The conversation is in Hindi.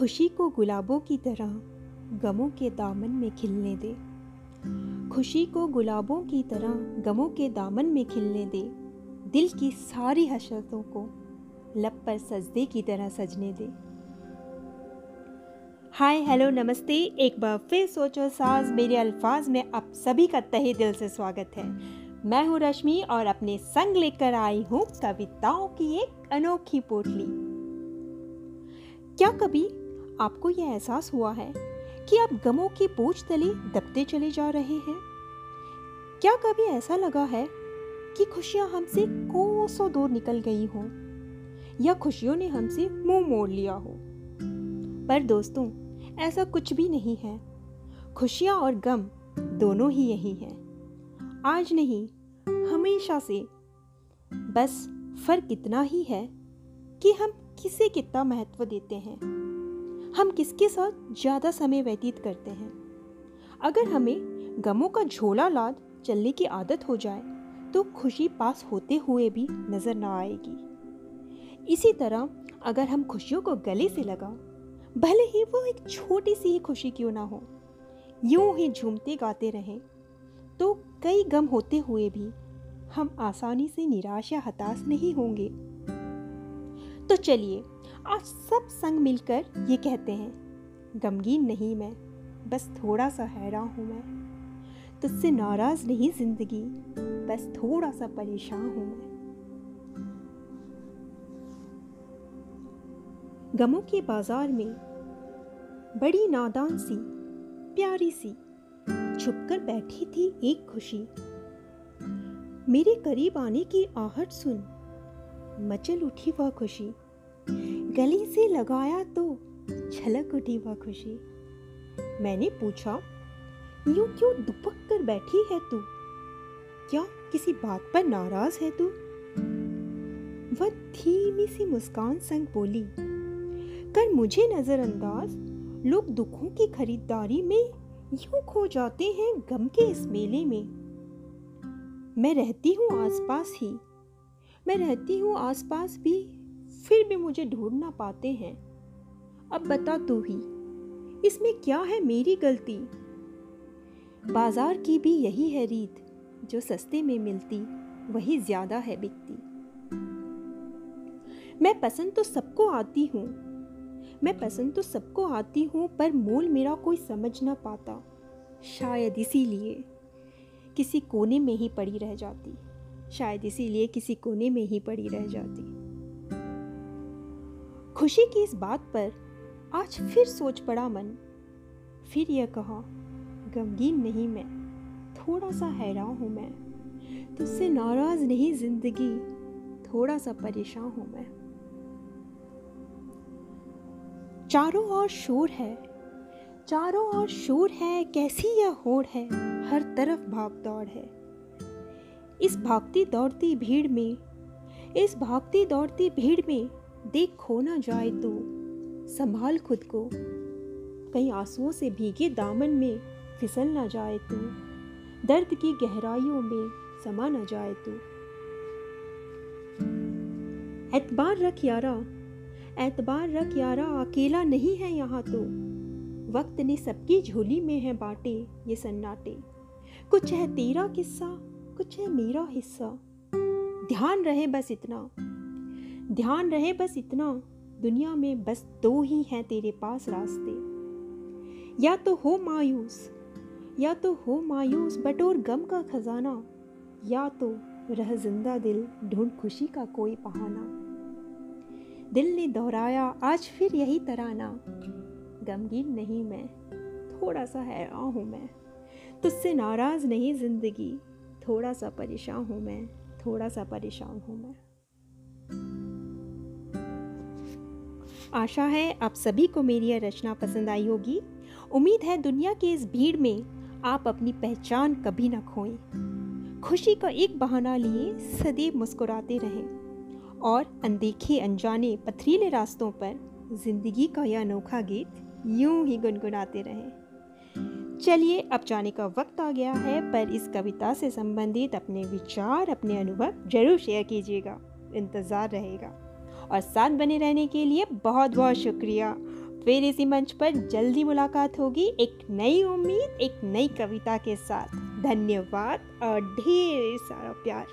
खुशी को गुलाबों की तरह गमों के दामन में खिलने दे। खुशी को गुलाबों की तरह गमों के दामन में खिलने दे। दिल की सारी हसरतों को लब पर सजदे की तरह सजने दे। हाय, हेलो, नमस्ते। एक बार फिर सोचो साज मेरे अल्फाज में आप सभी का तहे दिल से स्वागत है। मैं हूँ रश्मि और अपने संग लेकर आई हूँ कविताओं की एक अनोखी पोटली। क्या कभी आपको यह एहसास हुआ है कि आप गमों की पूछ तले दबते चले जा रहे हैं? क्या कभी ऐसा लगा है कि खुशियाँ हमसे कोसों दूर निकल गई हो? या खुशियों ने हमसे मुँह मोड़ लिया हो? पर दोस्तों, ऐसा कुछ भी नहीं है। खुशियाँ और गम दोनों ही यही हैं। आज नहीं, हमेशा से। बस फ़र्क इतना ही है कि हम किसे कितना महत्व देते हैं। हम किसके साथ ज़्यादा समय व्यतीत करते हैं? अगर हमें गमों का झोला लाद चलने की आदत हो जाए तो खुशी पास होते हुए भी नज़र ना आएगी। इसी तरह अगर हम खुशियों को गले से लगा भले ही वो एक छोटी सी ही खुशी क्यों ना हो, यूँ ही झूमते गाते रहें तो कई गम होते हुए भी हम आसानी से निराश या हताश नहीं होंगे। तो चलिए आज सब संग मिलकर ये कहते हैं, गमगीन नहीं मैं, बस थोड़ा सा हैरान हूँ मैं। तुझसे नाराज़ नहीं ज़िंदगी, बस थोड़ा सा परेशान हूँ मैं। गमों के बाज़ार में बड़ी नादान सी, प्यारी सी, छुपकर बैठी थी एक खुशी। मेरे करीब आने की आहट सुन मचल उठी वह खुशी। गली से लगाया तो छलक उठी वह खुशी। मैंने पूछा, यूँ क्यों दुपक कर बैठी है तू? क्या किसी बात पर नाराज़ है तू? वह धीमी सी मुस्कान संग बोली, कर मुझे नजरअंदाज, लोग दुखों की खरीदारी में यूँ खो जाते हैं गम के इस मेले में। मैं रहती हूँ आसपास ही, मैं रहती हूँ आसपास भी फिर भी मुझे ढूंढ ना पाते हैं। अब बता तू ही, इसमें क्या है मेरी गलती? बाज़ार की भी यही है रीत, जो सस्ते में मिलती, वही ज़्यादा है बिकती। मैं पसंद तो सबको आती हूँ, मैं पसंद तो सबको आती हूँ, पर मोल मेरा कोई समझ ना पाता। शायद इसीलिए किसी कोने में ही पड़ी रह जाती, शायद इसीलिए किसी कोने में ही पड़ी रह जाती। खुशी की इस बात पर आज फिर सोच पड़ा मन। फिर यह कहा, गमगीन नहीं मैं थोड़ा सा हैरान हूँ मैं। तुझसे नाराज़ नहीं ज़िंदगी थोड़ा सा परेशान हूँ मैं। चारों ओर शोर है। चारों ओर शोर है, कैसी यह होड़ है। हर तरफ़ भाग दौड़ है। इस भागती दौड़ती भीड़ में, इस भागती दौड़ती भीड़ में देख खो ना जाए तो। संभाल खुद को। कहीं आंसुओं से भीगे दामन में फिसल ना जाए तो। दर्द की गहराइयों में समा ना जाए तो। एतबार रख यारा। एतबार रख यारा, अकेला नहीं है यहाँ तो। वक्त ने सबकी झोली में है बाटे ये सन्नाटे। कुछ है तेरा किस्सा, कुछ है मेरा हिस्सा। ध्यान रहे बस इतना। ध्यान रहे बस इतना। दुनिया में बस दो ही हैं तेरे पास रास्ते। या तो हो मायूस, या तो हो मायूस बटोर गम का खजाना। या तो रह ज़िंदा दिल, ढूंढ खुशी का कोई बहाना। दिल ने दोहराया, आज फिर यही तराना। गमगीन नहीं मैं, थोड़ा सा हैरान हूँ मैं। तुझसे नाराज़ नहीं ज़िंदगी, थोड़ा सा परेशान हूँ मैं, थोड़ा सा परेशान हूँ मैं। आशा है आप सभी को मेरी यह रचना पसंद आई होगी। उम्मीद है दुनिया की इस भीड़ में आप अपनी पहचान कभी ना खोएँ। खुशी का एक बहाना लिए सदैव मुस्कुराते रहें और अनदेखे अनजाने पथरीले रास्तों पर ज़िंदगी का यह अनोखा गीत यूँ ही गुनगुनाते रहें। चलिए अब जाने का वक्त आ गया है, पर इस कविता से संबंधित अपने विचार, अपने अनुभव ज़रूर शेयर कीजिएगा। इंतज़ार रहेगा। और साथ बने रहने के लिए बहुत बहुत शुक्रिया। फिर इसी मंच पर जल्दी मुलाकात होगी एक नई उम्मीद, एक नई कविता के साथ। धन्यवाद और ढेर सारा प्यार।